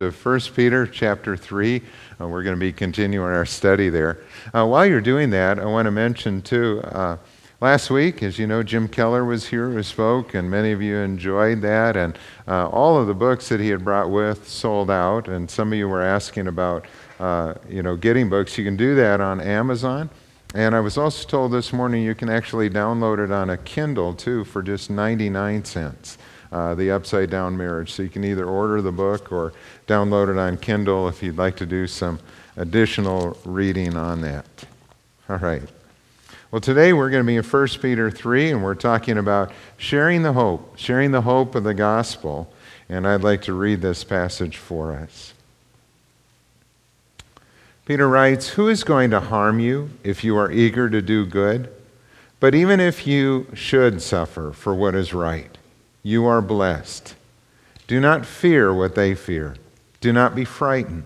to 1 Peter chapter 3. Uh, we're going to be continuing our study there. Uh, while you're doing that, I want to mention too, uh, last week, as you know, Jim Keller was here who spoke, and many of you enjoyed that. And uh, all of the books that he had brought with sold out, and some of you were asking about, uh, you know, getting books. You can do that on Amazon. And I was also told this morning you can actually download it on a Kindle too for just 99 cents uh, The Upside Down Marriage. So you can either order the book or download it on Kindle if you'd like to do some additional reading on that. All right. Well, today we're going to be in 1 Peter 3, and we're talking about sharing the hope, sharing the hope of the gospel. And I'd like to read this passage for us. Peter writes, Who is going to harm you if you are eager to do good? But even if you should suffer for what is right, you are blessed. Do not fear what they fear. Do not be frightened.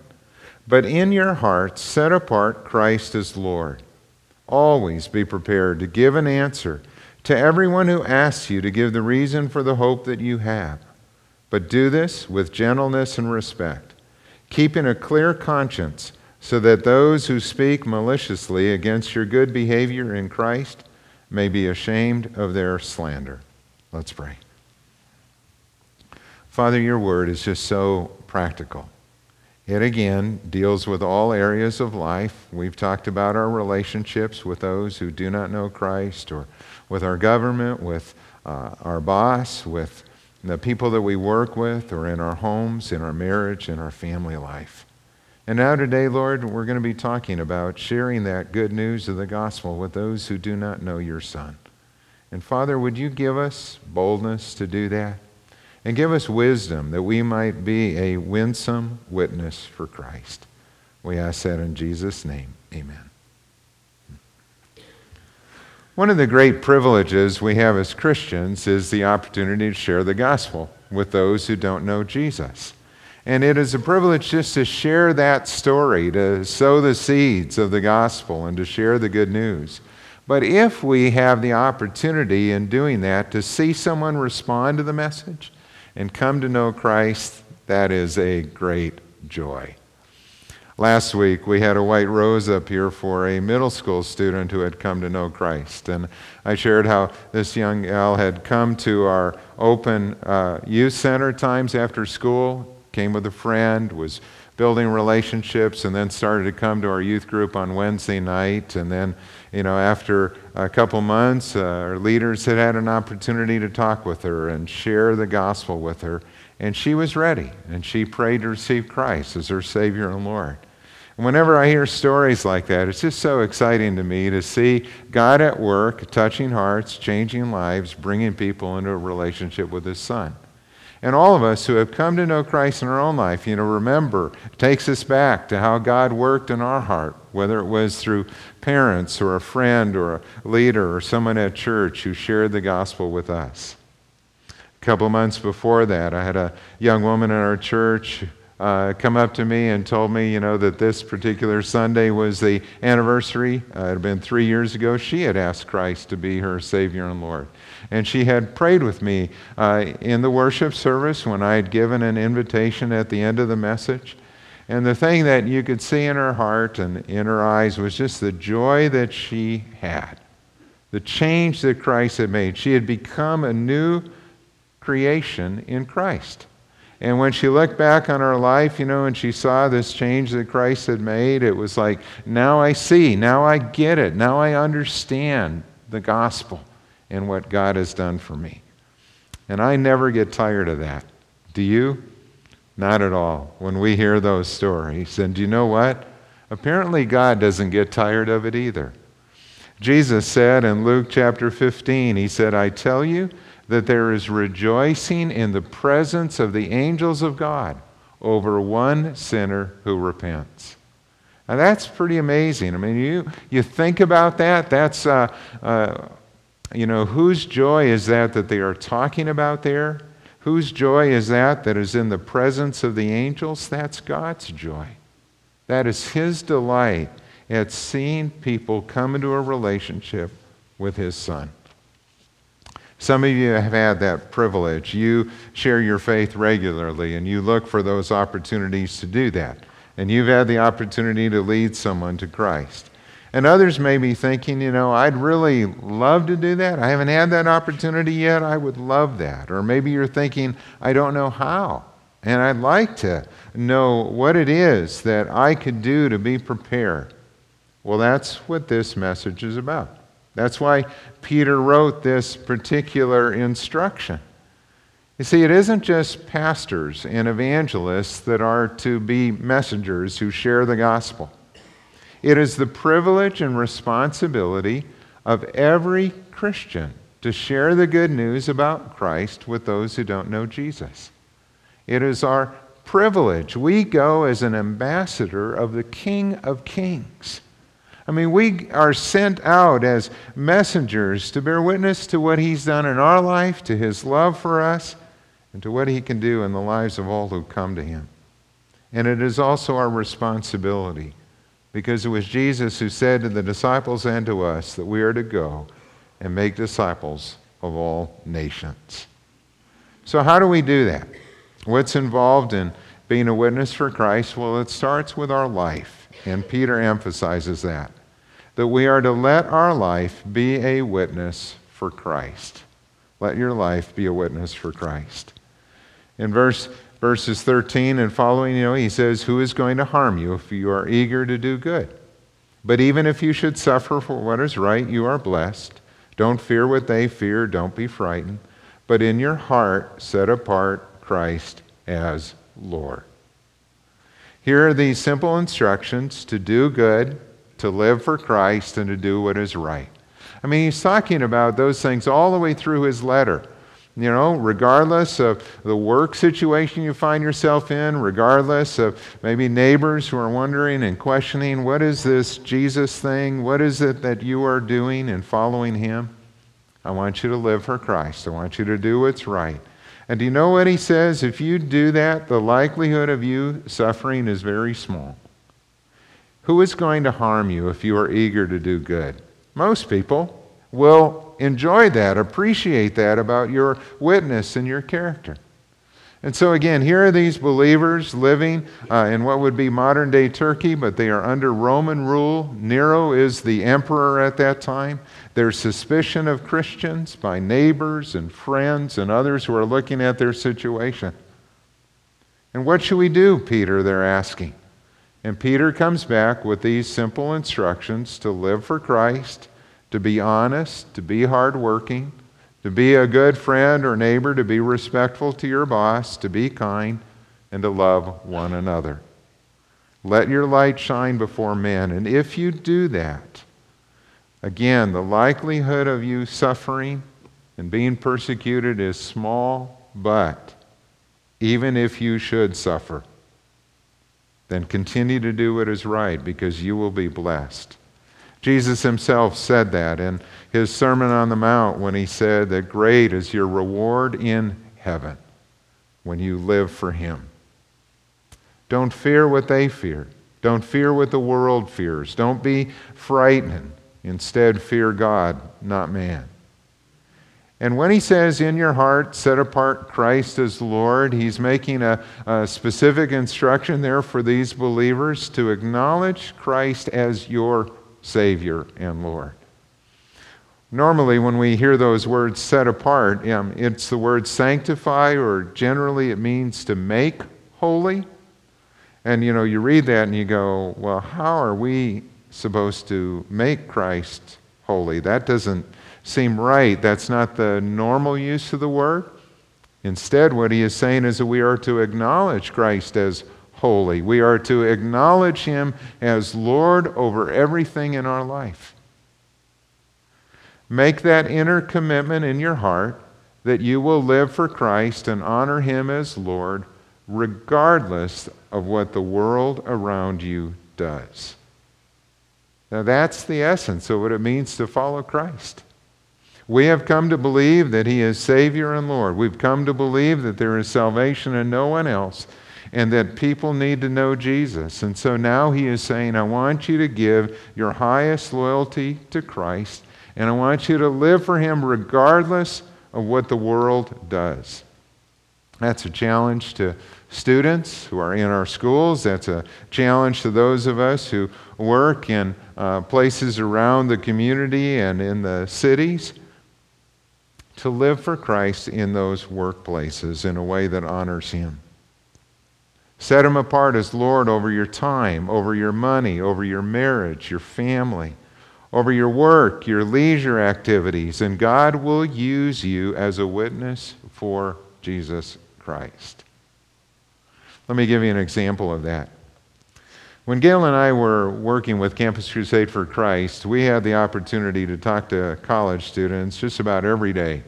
But in your hearts, set apart Christ as Lord. Always be prepared to give an answer to everyone who asks you to give the reason for the hope that you have. But do this with gentleness and respect, keeping a clear conscience, so that those who speak maliciously against your good behavior in Christ may be ashamed of their slander. Let's pray. Father, your word is just so practical. It again deals with all areas of life. We've talked about our relationships with those who do not know Christ, or with our government, with uh, our boss, with the people that we work with, or in our homes, in our marriage, in our family life. And now, today, Lord, we're going to be talking about sharing that good news of the gospel with those who do not know your Son. And Father, would you give us boldness to do that? And give us wisdom that we might be a winsome witness for Christ. We ask that in Jesus' name. Amen. One of the great privileges we have as Christians is the opportunity to share the gospel with those who don't know Jesus. And it is a privilege just to share that story, to sow the seeds of the gospel, and to share the good news. But if we have the opportunity in doing that to see someone respond to the message, and come to know Christ, that is a great joy. Last week, we had a white rose up here for a middle school student who had come to know Christ. And I shared how this young gal had come to our open uh, youth center times after school, came with a friend, was building relationships, and then started to come to our youth group on Wednesday night. And then, you know, after a couple months, uh, our leaders had had an opportunity to talk with her and share the gospel with her. And she was ready, and she prayed to receive Christ as her Savior and Lord. And whenever I hear stories like that, it's just so exciting to me to see God at work, touching hearts, changing lives, bringing people into a relationship with His Son. And all of us who have come to know Christ in our own life, you know, remember, takes us back to how God worked in our heart, whether it was through parents or a friend or a leader or someone at church who shared the gospel with us. A couple months before that, I had a young woman in our church uh, come up to me and told me, you know, that this particular Sunday was the anniversary. Uh, it had been three years ago. She had asked Christ to be her Savior and Lord. And she had prayed with me uh, in the worship service when I had given an invitation at the end of the message. And the thing that you could see in her heart and in her eyes was just the joy that she had, the change that Christ had made. She had become a new creation in Christ. And when she looked back on her life, you know, and she saw this change that Christ had made, it was like, now I see, now I get it, now I understand the gospel and what God has done for me. And I never get tired of that. Do you? Not at all. When we hear those stories. And do you know what? Apparently, God doesn't get tired of it either. Jesus said in Luke chapter 15, He said, I tell you, that there is rejoicing in the presence of the angels of God over one sinner who repents. Now that's pretty amazing. I mean, you, you think about that, that's, uh, uh, you know, whose joy is that that they are talking about there? Whose joy is that that is in the presence of the angels? That's God's joy. That is His delight at seeing people come into a relationship with His Son. Some of you have had that privilege. You share your faith regularly and you look for those opportunities to do that. And you've had the opportunity to lead someone to Christ. And others may be thinking, you know, I'd really love to do that. I haven't had that opportunity yet. I would love that. Or maybe you're thinking, I don't know how. And I'd like to know what it is that I could do to be prepared. Well, that's what this message is about. That's why Peter wrote this particular instruction. You see, it isn't just pastors and evangelists that are to be messengers who share the gospel. It is the privilege and responsibility of every Christian to share the good news about Christ with those who don't know Jesus. It is our privilege. We go as an ambassador of the King of Kings. I mean, we are sent out as messengers to bear witness to what He's done in our life, to His love for us, and to what He can do in the lives of all who come to Him. And it is also our responsibility, because it was Jesus who said to the disciples and to us that we are to go and make disciples of all nations. So, how do we do that? What's involved in being a witness for Christ? Well, it starts with our life. And Peter emphasizes that. That we are to let our life be a witness for Christ. Let your life be a witness for Christ. In verse, verses 13 and following, you know, he says, Who is going to harm you if you are eager to do good? But even if you should suffer for what is right, you are blessed. Don't fear what they fear, don't be frightened. But in your heart, set apart Christ as Lord. Here are these simple instructions to do good, to live for Christ, and to do what is right. I mean, he's talking about those things all the way through his letter. You know, regardless of the work situation you find yourself in, regardless of maybe neighbors who are wondering and questioning, what is this Jesus thing? What is it that you are doing and following him? I want you to live for Christ. I want you to do what's right. And do you know what he says? If you do that, the likelihood of you suffering is very small. Who is going to harm you if you are eager to do good? Most people will enjoy that, appreciate that about your witness and your character. And so, again, here are these believers living uh, in what would be modern day Turkey, but they are under Roman rule. Nero is the emperor at that time. There's suspicion of Christians by neighbors and friends and others who are looking at their situation. And what should we do, Peter? They're asking. And Peter comes back with these simple instructions to live for Christ, to be honest, to be hardworking to be a good friend or neighbor, to be respectful to your boss, to be kind, and to love one another. Let your light shine before men. And if you do that, again, the likelihood of you suffering and being persecuted is small, but even if you should suffer, then continue to do what is right because you will be blessed. Jesus himself said that in his Sermon on the Mount when he said that great is your reward in heaven when you live for him. Don't fear what they fear. Don't fear what the world fears. Don't be frightened. Instead, fear God, not man. And when he says, in your heart, set apart Christ as Lord, he's making a, a, specific instruction there for these believers to acknowledge Christ as your Savior and Lord. Normally, when we hear those words set apart, um, it's the word sanctify, or generally it means to make holy. And you know, you read that and you go, well, how are we supposed to make Christ holy? That doesn't seem right. That's not the normal use of the word. Instead, what he is saying is that we are to acknowledge Christ as holy. We are to acknowledge Him as Lord over everything in our life. Make that inner commitment in your heart that you will live for Christ and honor Him as Lord, regardless of what the world around you does. Now, that's the essence of what it means to follow Christ. We have come to believe that He is Savior and Lord. We've come to believe that there is salvation in no one else and that people need to know Jesus. And so now he is saying, I want you to give your highest loyalty to Christ, and I want you to live for him regardless of what the world does. That's a challenge to students who are in our schools. That's a challenge to those of us who work in uh, places around the community and in the cities to live for Christ in those workplaces in a way that honors Him. Set Him apart as Lord over your time, over your money, over your marriage, your family, over your work, your leisure activities, and God will use you as a witness for Jesus Christ. Let me give you an example of that. When Gail and I were working with Campus Crusade for Christ, we had the opportunity to talk to college students just about every day.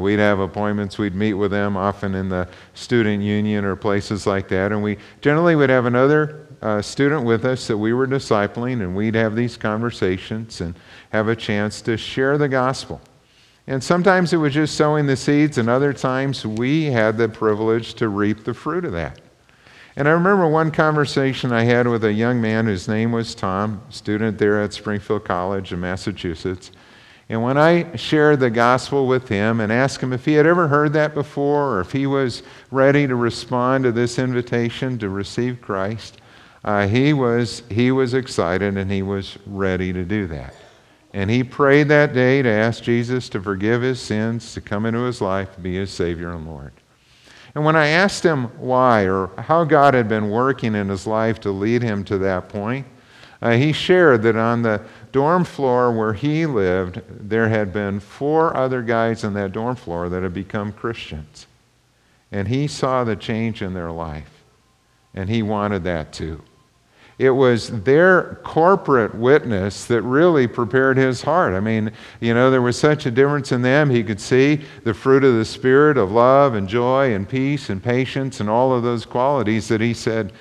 We'd have appointments, we'd meet with them, often in the student union or places like that, and we generally would have another uh, student with us that we were discipling, and we'd have these conversations and have a chance to share the gospel. And sometimes it was just sowing the seeds, and other times we had the privilege to reap the fruit of that. And I remember one conversation I had with a young man whose name was Tom, student there at Springfield College in Massachusetts. And when I shared the gospel with him and asked him if he had ever heard that before or if he was ready to respond to this invitation to receive Christ, uh, he, was, he was excited and he was ready to do that. And he prayed that day to ask Jesus to forgive his sins, to come into his life, to be his Savior and Lord. And when I asked him why or how God had been working in his life to lead him to that point, uh, he shared that on the dorm floor where he lived, there had been four other guys in that dorm floor that had become Christians. And he saw the change in their life. And he wanted that too. It was their corporate witness that really prepared his heart. I mean, you know, there was such a difference in them. He could see the fruit of the Spirit of love and joy and peace and patience and all of those qualities that he said,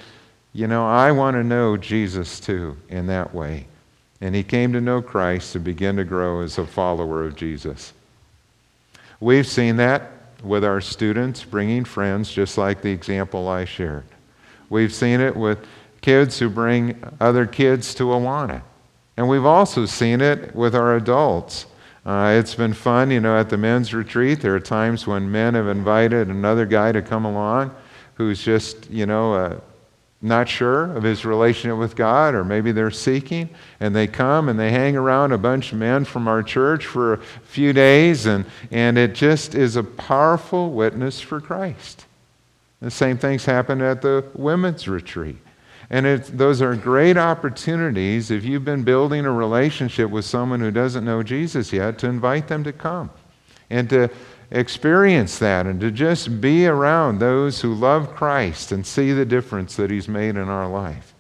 you know, I want to know Jesus too in that way. And he came to know Christ and began to grow as a follower of Jesus. We've seen that with our students bringing friends, just like the example I shared. We've seen it with kids who bring other kids to Awana. And we've also seen it with our adults. Uh, it's been fun, you know, at the men's retreat. There are times when men have invited another guy to come along who's just, you know, uh, not sure of his relationship with God, or maybe they're seeking, and they come and they hang around a bunch of men from our church for a few days, and, and it just is a powerful witness for Christ. The same things happen at the women's retreat. And it, those are great opportunities if you've been building a relationship with someone who doesn't know Jesus yet to invite them to come and to experience that and to just be around those who love Christ and see the difference that He's made in our life.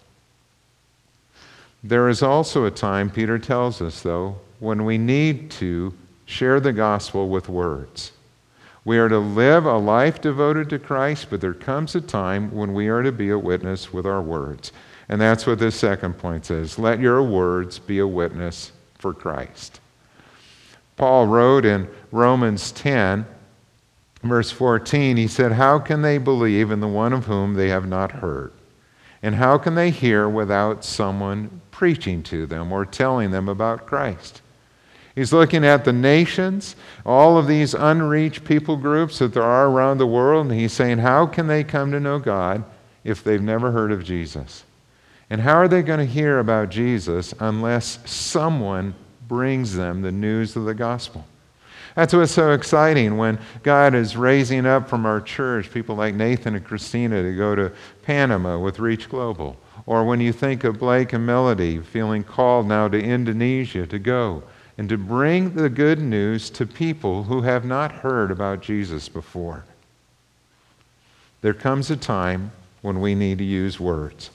There is also a time, Peter tells us, though, when we need to share the gospel with words. We are to live a life devoted to Christ, but there comes a time when we are to be a witness with our words. And that's what this second point says. Let your words be a witness for Christ. Paul wrote in Romans 10, verse 14, he said, How can they believe in the one of whom they have not heard? And how can they hear without someone preaching to them or telling them about Christ? He's looking at the nations, all of these unreached people groups that there are around the world, and he's saying, How can they come to know God if they've never heard of Jesus? And how are they going to hear about Jesus unless someone brings them the news of the gospel? That's what's so exciting when God is raising up from our church people like Nathan and Christina to go to Panama with Reach Global. Or when you think of Blake and Melody feeling called now to Indonesia to go and to bring the good news to people who have not heard about Jesus before. There comes a time when we need to use words.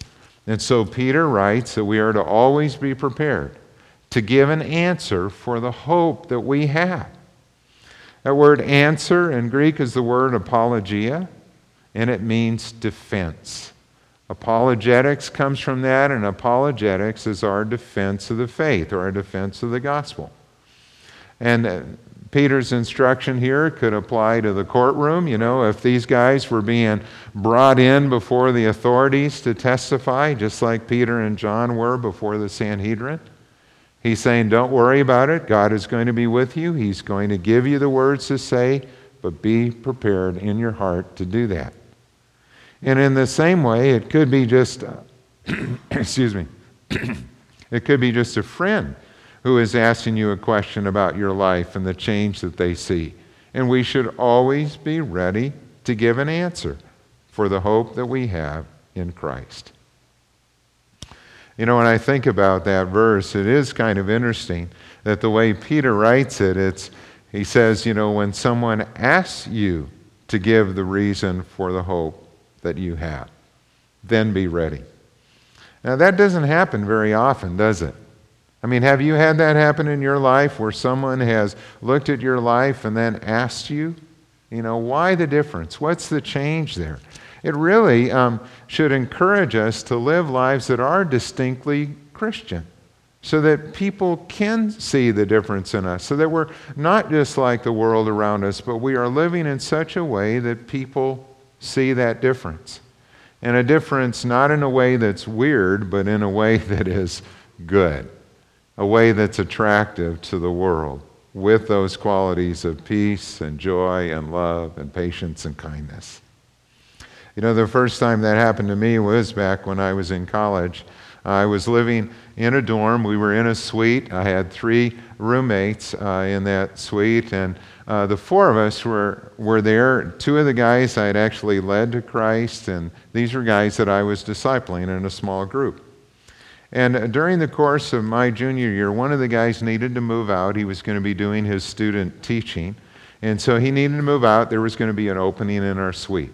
And so Peter writes that we are to always be prepared to give an answer for the hope that we have. That word answer in Greek is the word apologia, and it means defense. Apologetics comes from that, and apologetics is our defense of the faith or our defense of the gospel. And uh, Peter's instruction here could apply to the courtroom. You know, if these guys were being brought in before the authorities to testify, just like Peter and John were before the Sanhedrin, He's saying, Don't worry about it. God is going to be with you. He's going to give you the words to say, but be prepared in your heart to do that. And in the same way, it could be just, uh, excuse me, it could be just a friend who is asking you a question about your life and the change that they see. And we should always be ready to give an answer for the hope that we have in Christ. You know, when I think about that verse, it is kind of interesting that the way Peter writes it, it's, he says, you know, when someone asks you to give the reason for the hope that you have, then be ready. Now, that doesn't happen very often, does it? I mean, have you had that happen in your life where someone has looked at your life and then asked you, you know, why the difference? What's the change there? It really um, should encourage us to live lives that are distinctly Christian so that people can see the difference in us, so that we're not just like the world around us, but we are living in such a way that people see that difference. And a difference not in a way that's weird, but in a way that is good, a way that's attractive to the world with those qualities of peace and joy and love and patience and kindness. You know, the first time that happened to me was back when I was in college. I was living in a dorm. We were in a suite. I had three roommates uh, in that suite, and uh, the four of us were, were there. Two of the guys I had actually led to Christ, and these were guys that I was discipling in a small group. And during the course of my junior year, one of the guys needed to move out. He was going to be doing his student teaching. And so he needed to move out. There was going to be an opening in our suite.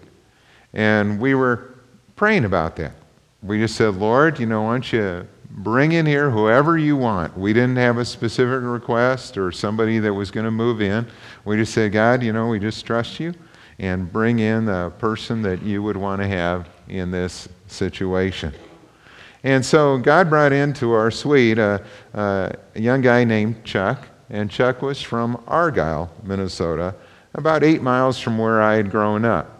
And we were praying about that. We just said, Lord, you know, why don't you bring in here whoever you want. We didn't have a specific request or somebody that was going to move in. We just said, God, you know, we just trust you and bring in the person that you would want to have in this situation. And so God brought into our suite a, a young guy named Chuck, and Chuck was from Argyle, Minnesota, about eight miles from where I had grown up.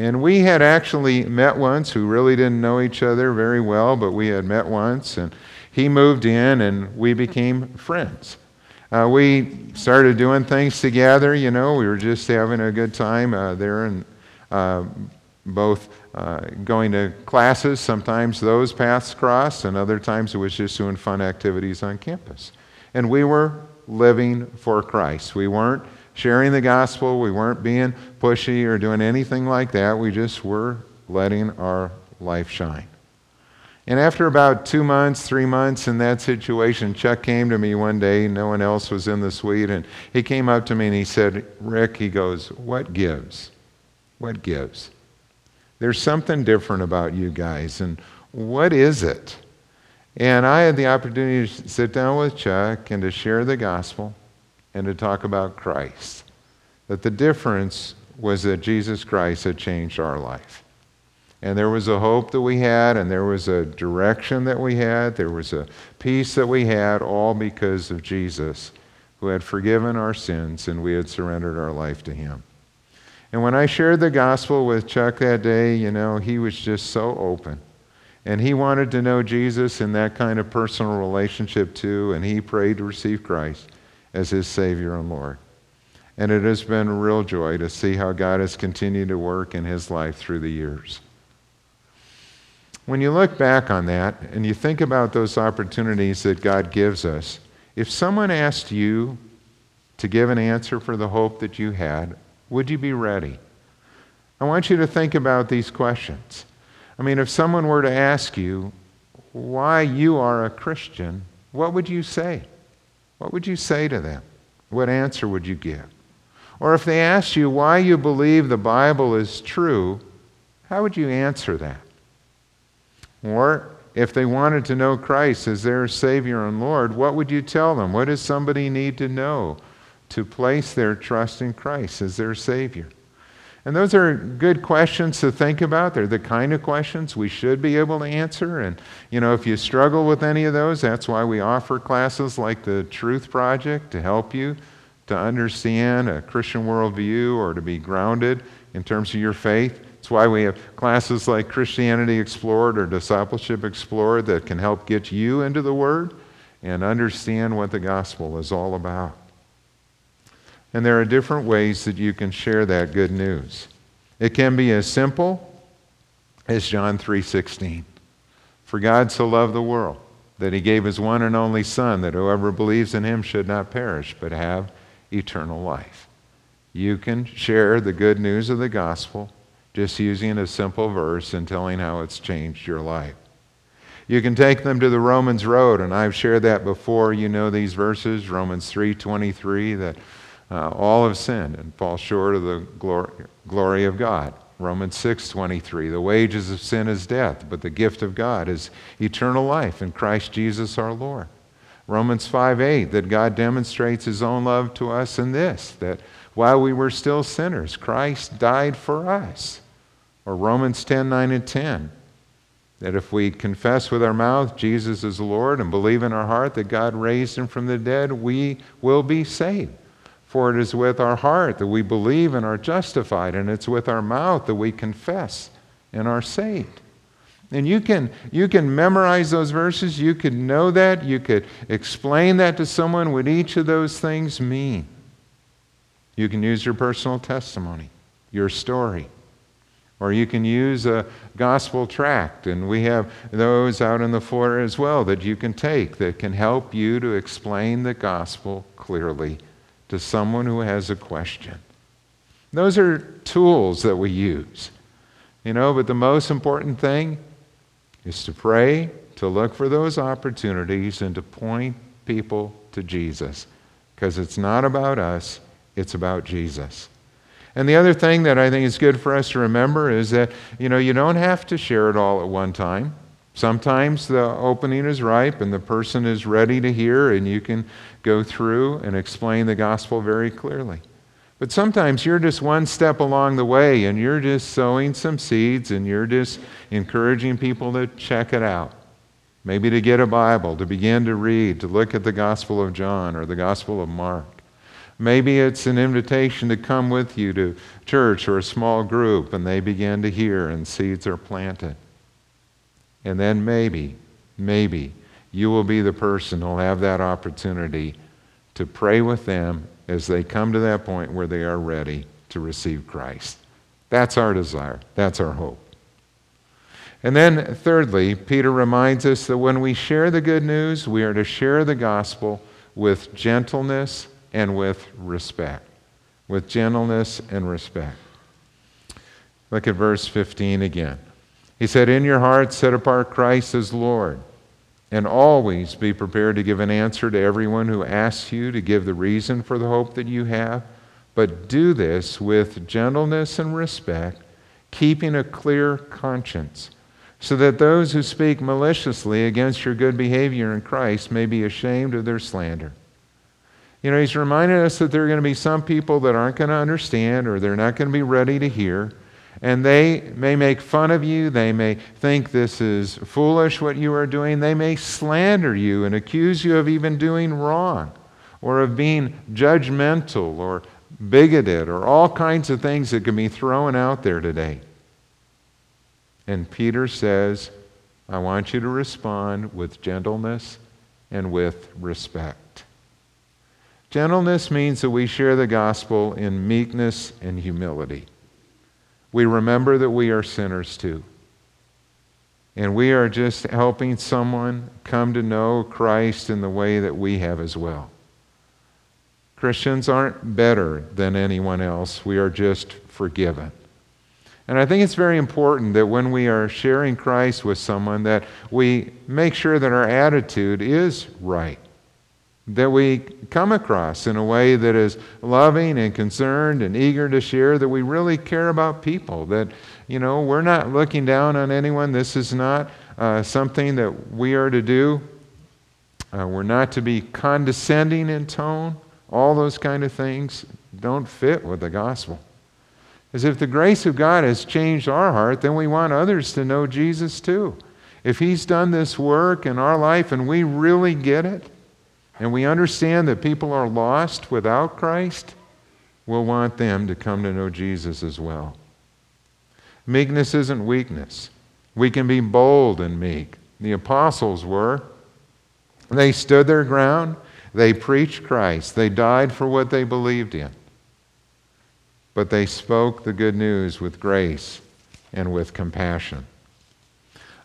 And we had actually met once who really didn't know each other very well, but we had met once. And he moved in and we became friends. Uh, we started doing things together, you know, we were just having a good time uh, there and uh, both uh, going to classes. Sometimes those paths crossed, and other times it was just doing fun activities on campus. And we were living for Christ. We weren't sharing the gospel. We weren't being pushy or doing anything like that. We just were letting our life shine. And after about two months, three months in that situation, Chuck came to me one day. No one else was in the suite. And he came up to me and he said, Rick, he goes, What gives? What gives? There's something different about you guys. And what is it? And I had the opportunity to sit down with Chuck and to share the gospel and to talk about Christ. That the difference was that Jesus Christ had changed our life. And there was a hope that we had, and there was a direction that we had, there was a peace that we had, all because of Jesus, who had forgiven our sins and we had surrendered our life to Him. And when I shared the gospel with Chuck that day, you know, he was just so open. And he wanted to know Jesus in that kind of personal relationship too, and he prayed to receive Christ as his Savior and Lord. And it has been a real joy to see how God has continued to work in his life through the years. When you look back on that and you think about those opportunities that God gives us, if someone asked you to give an answer for the hope that you had, would you be ready? I want you to think about these questions. I mean, if someone were to ask you why you are a Christian, what would you say? What would you say to them? What answer would you give? Or if they asked you why you believe the Bible is true, how would you answer that? Or if they wanted to know Christ as their Savior and Lord, what would you tell them? What does somebody need to know to place their trust in Christ as their Savior? And those are good questions to think about. They're the kind of questions we should be able to answer. And, you know, if you struggle with any of those, that's why we offer classes like the Truth Project to help you to understand a Christian worldview or to be grounded in terms of your faith. It's why we have classes like Christianity Explored or Discipleship Explored that can help get you into the Word and understand what the gospel is all about. And there are different ways that you can share that good news. It can be as simple as John 3:16. For God so loved the world that he gave his one and only son that whoever believes in him should not perish but have eternal life. You can share the good news of the gospel just using a simple verse and telling how it's changed your life. You can take them to the Romans road, and I've shared that before. You know these verses, Romans 3:23, that uh, all have sinned and fall short of the glory, glory of God. Romans 6:23, the wages of sin is death, but the gift of God is eternal life in Christ Jesus our Lord. Romans 5:8, that God demonstrates his own love to us in this, that while we were still sinners, Christ died for us. Or Romans 10:9 and 10, that if we confess with our mouth Jesus is Lord and believe in our heart that God raised him from the dead, we will be saved. For it is with our heart that we believe and are justified, and it's with our mouth that we confess and are saved. And you can, you can memorize those verses, you could know that, you could explain that to someone what each of those things mean. You can use your personal testimony, your story. Or you can use a gospel tract, and we have those out in the floor as well that you can take that can help you to explain the gospel clearly to someone who has a question. Those are tools that we use. You know, but the most important thing is to pray, to look for those opportunities, and to point people to Jesus. Because it's not about us, it's about Jesus. And the other thing that I think is good for us to remember is that, you know, you don't have to share it all at one time. Sometimes the opening is ripe and the person is ready to hear, and you can go through and explain the gospel very clearly. But sometimes you're just one step along the way and you're just sowing some seeds and you're just encouraging people to check it out. Maybe to get a Bible, to begin to read, to look at the Gospel of John or the Gospel of Mark. Maybe it's an invitation to come with you to church or a small group and they begin to hear and seeds are planted. And then maybe, maybe you will be the person who'll have that opportunity to pray with them as they come to that point where they are ready to receive Christ. That's our desire. That's our hope. And then, thirdly, Peter reminds us that when we share the good news, we are to share the gospel with gentleness and with respect. With gentleness and respect. Look at verse 15 again. He said, In your heart, set apart Christ as Lord and always be prepared to give an answer to everyone who asks you to give the reason for the hope that you have. But do this with gentleness and respect, keeping a clear conscience, so that those who speak maliciously against your good behavior in Christ may be ashamed of their slander. You know, he's reminding us that there are going to be some people that aren't going to understand or they're not going to be ready to hear. And they may make fun of you. They may think this is foolish what you are doing. They may slander you and accuse you of even doing wrong or of being judgmental or bigoted or all kinds of things that can be thrown out there today. And Peter says, I want you to respond with gentleness and with respect. Gentleness means that we share the gospel in meekness and humility we remember that we are sinners too. And we are just helping someone come to know Christ in the way that we have as well. Christians aren't better than anyone else, we are just forgiven. And I think it's very important that when we are sharing Christ with someone that we make sure that our attitude is right that we come across in a way that is loving and concerned and eager to share, that we really care about people, that, you know, we're not looking down on anyone. This is not uh, something that we are to do. Uh, we're not to be condescending in tone. All those kind of things don't fit with the gospel. As if the grace of God has changed our heart, then we want others to know Jesus too. If He's done this work in our life and we really get it, and we understand that people are lost without Christ, we'll want them to come to know Jesus as well. Meekness isn't weakness. We can be bold and meek. The apostles were. They stood their ground. They preached Christ. They died for what they believed in. But they spoke the good news with grace and with compassion.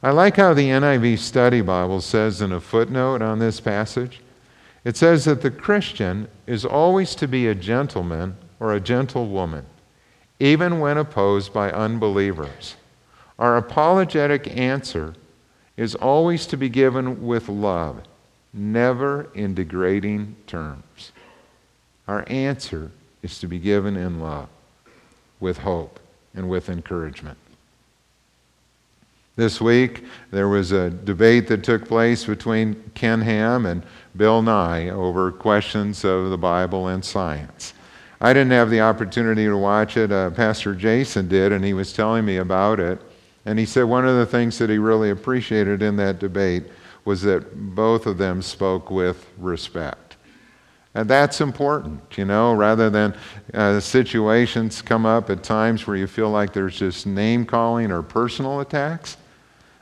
I like how the NIV Study Bible says in a footnote on this passage it says that the Christian is always to be a gentleman or a gentlewoman, even when opposed by unbelievers. Our apologetic answer is always to be given with love, never in degrading terms. Our answer is to be given in love, with hope, and with encouragement. This week, there was a debate that took place between Ken Ham and Bill Nye over questions of the Bible and science. I didn't have the opportunity to watch it. Uh, Pastor Jason did, and he was telling me about it. And he said one of the things that he really appreciated in that debate was that both of them spoke with respect. And that's important, you know, rather than uh, situations come up at times where you feel like there's just name calling or personal attacks.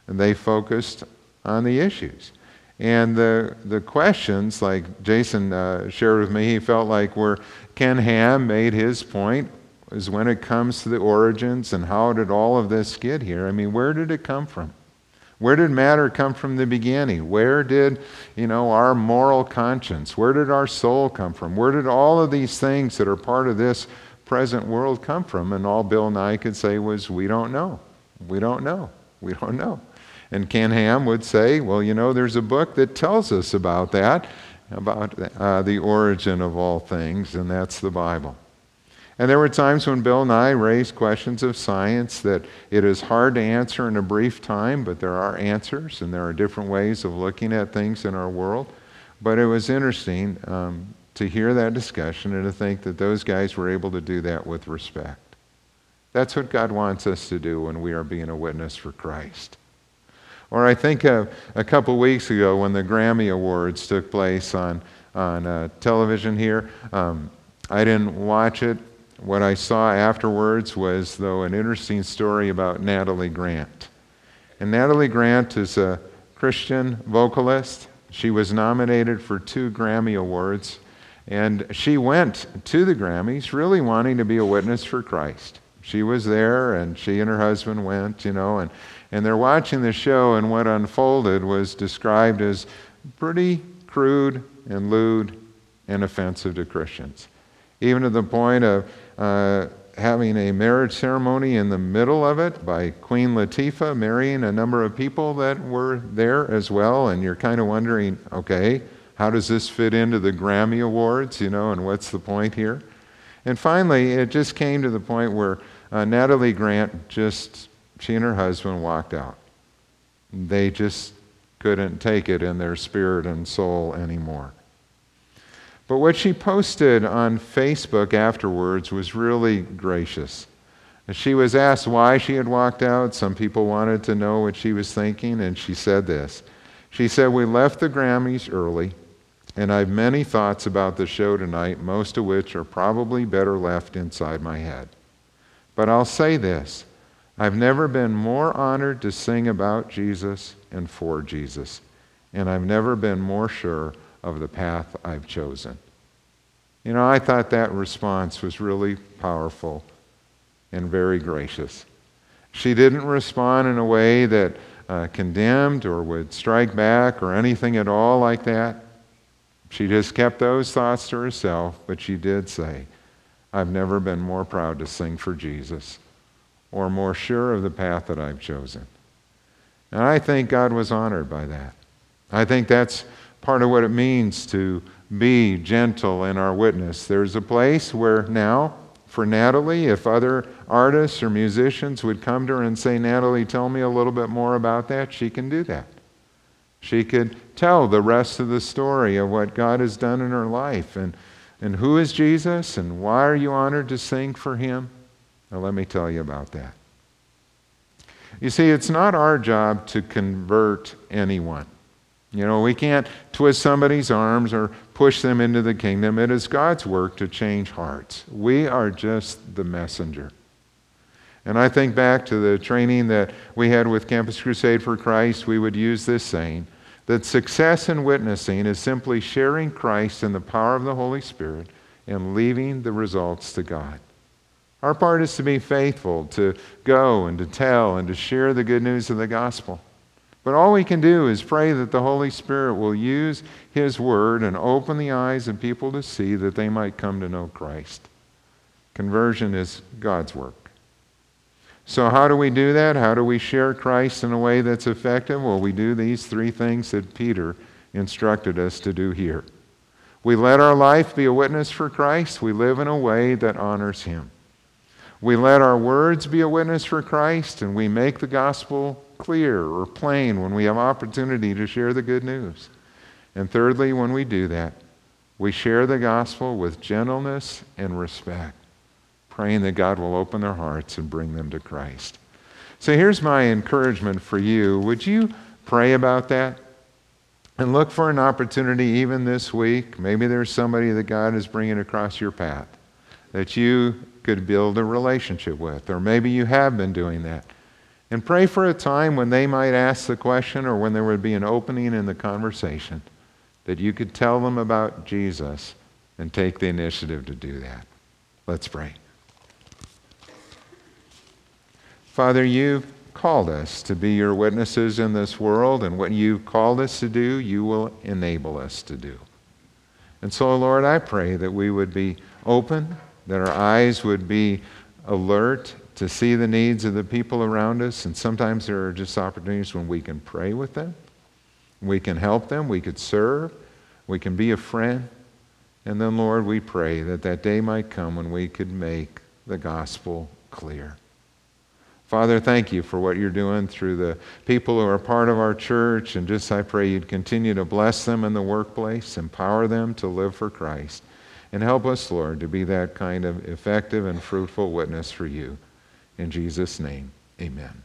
And they focused on the issues. And the, the questions, like Jason uh, shared with me, he felt like where Ken Ham made his point is when it comes to the origins and how did all of this get here. I mean, where did it come from? Where did matter come from the beginning? Where did, you know, our moral conscience, where did our soul come from? Where did all of these things that are part of this present world come from? And all Bill Nye could say was, we don't know. We don't know. We don't know. And Ken Ham would say, well, you know, there's a book that tells us about that, about uh, the origin of all things, and that's the Bible. And there were times when Bill Nye raised questions of science that it is hard to answer in a brief time, but there are answers, and there are different ways of looking at things in our world. But it was interesting um, to hear that discussion and to think that those guys were able to do that with respect. That's what God wants us to do when we are being a witness for Christ. Or I think a couple weeks ago when the Grammy Awards took place on, on uh, television here, um, I didn't watch it. What I saw afterwards was, though, an interesting story about Natalie Grant. And Natalie Grant is a Christian vocalist. She was nominated for two Grammy Awards. And she went to the Grammys really wanting to be a witness for Christ. She was there, and she and her husband went, you know, and and they're watching the show, and what unfolded was described as pretty crude and lewd and offensive to Christians. Even to the point of uh, having a marriage ceremony in the middle of it by Queen Latifah marrying a number of people that were there as well. And you're kind of wondering, okay, how does this fit into the Grammy Awards, you know, and what's the point here? And finally, it just came to the point where uh, Natalie Grant just she and her husband walked out. They just couldn't take it in their spirit and soul anymore. But what she posted on Facebook afterwards was really gracious. She was asked why she had walked out. Some people wanted to know what she was thinking, and she said this. She said, We left the Grammys early, and I've many thoughts about the show tonight, most of which are probably better left inside my head. But I'll say this I've never been more honored to sing about Jesus and for Jesus, and I've never been more sure of the path I've chosen. You know, I thought that response was really powerful and very gracious. She didn't respond in a way that uh, condemned or would strike back or anything at all like that. She just kept those thoughts to herself, but she did say, I've never been more proud to sing for Jesus or more sure of the path that I've chosen. And I think God was honored by that. I think that's part of what it means to be gentle in our witness. There's a place where now, for Natalie, if other artists or musicians would come to her and say, Natalie, tell me a little bit more about that, she can do that. She could tell the rest of the story of what God has done in her life and, and who is Jesus and why are you honored to sing for him. Now, let me tell you about that. You see, it's not our job to convert anyone. You know, we can't twist somebody's arms or push them into the kingdom. It is God's work to change hearts. We are just the messenger. And I think back to the training that we had with Campus Crusade for Christ, we would use this saying that success in witnessing is simply sharing Christ in the power of the Holy Spirit and leaving the results to God. Our part is to be faithful, to go and to tell and to share the good news of the gospel. But all we can do is pray that the Holy Spirit will use His Word and open the eyes of people to see that they might come to know Christ. Conversion is God's work. So, how do we do that? How do we share Christ in a way that's effective? Well, we do these three things that Peter instructed us to do here. We let our life be a witness for Christ, we live in a way that honors Him. We let our words be a witness for Christ, and we make the gospel clear or plain when we have opportunity to share the good news. And thirdly, when we do that, we share the gospel with gentleness and respect, praying that God will open their hearts and bring them to Christ. So here's my encouragement for you. Would you pray about that? And look for an opportunity even this week. Maybe there's somebody that God is bringing across your path that you could build a relationship with. Or maybe you have been doing that. And pray for a time when they might ask the question or when there would be an opening in the conversation that you could tell them about Jesus and take the initiative to do that. Let's pray. Father, you've called us to be your witnesses in this world, and what you've called us to do, you will enable us to do. And so, Lord, I pray that we would be open, that our eyes would be alert to see the needs of the people around us. And sometimes there are just opportunities when we can pray with them, we can help them, we could serve, we can be a friend. And then, Lord, we pray that that day might come when we could make the gospel clear. Father, thank you for what you're doing through the people who are part of our church. And just I pray you'd continue to bless them in the workplace, empower them to live for Christ. And help us, Lord, to be that kind of effective and fruitful witness for you. In Jesus' name, amen.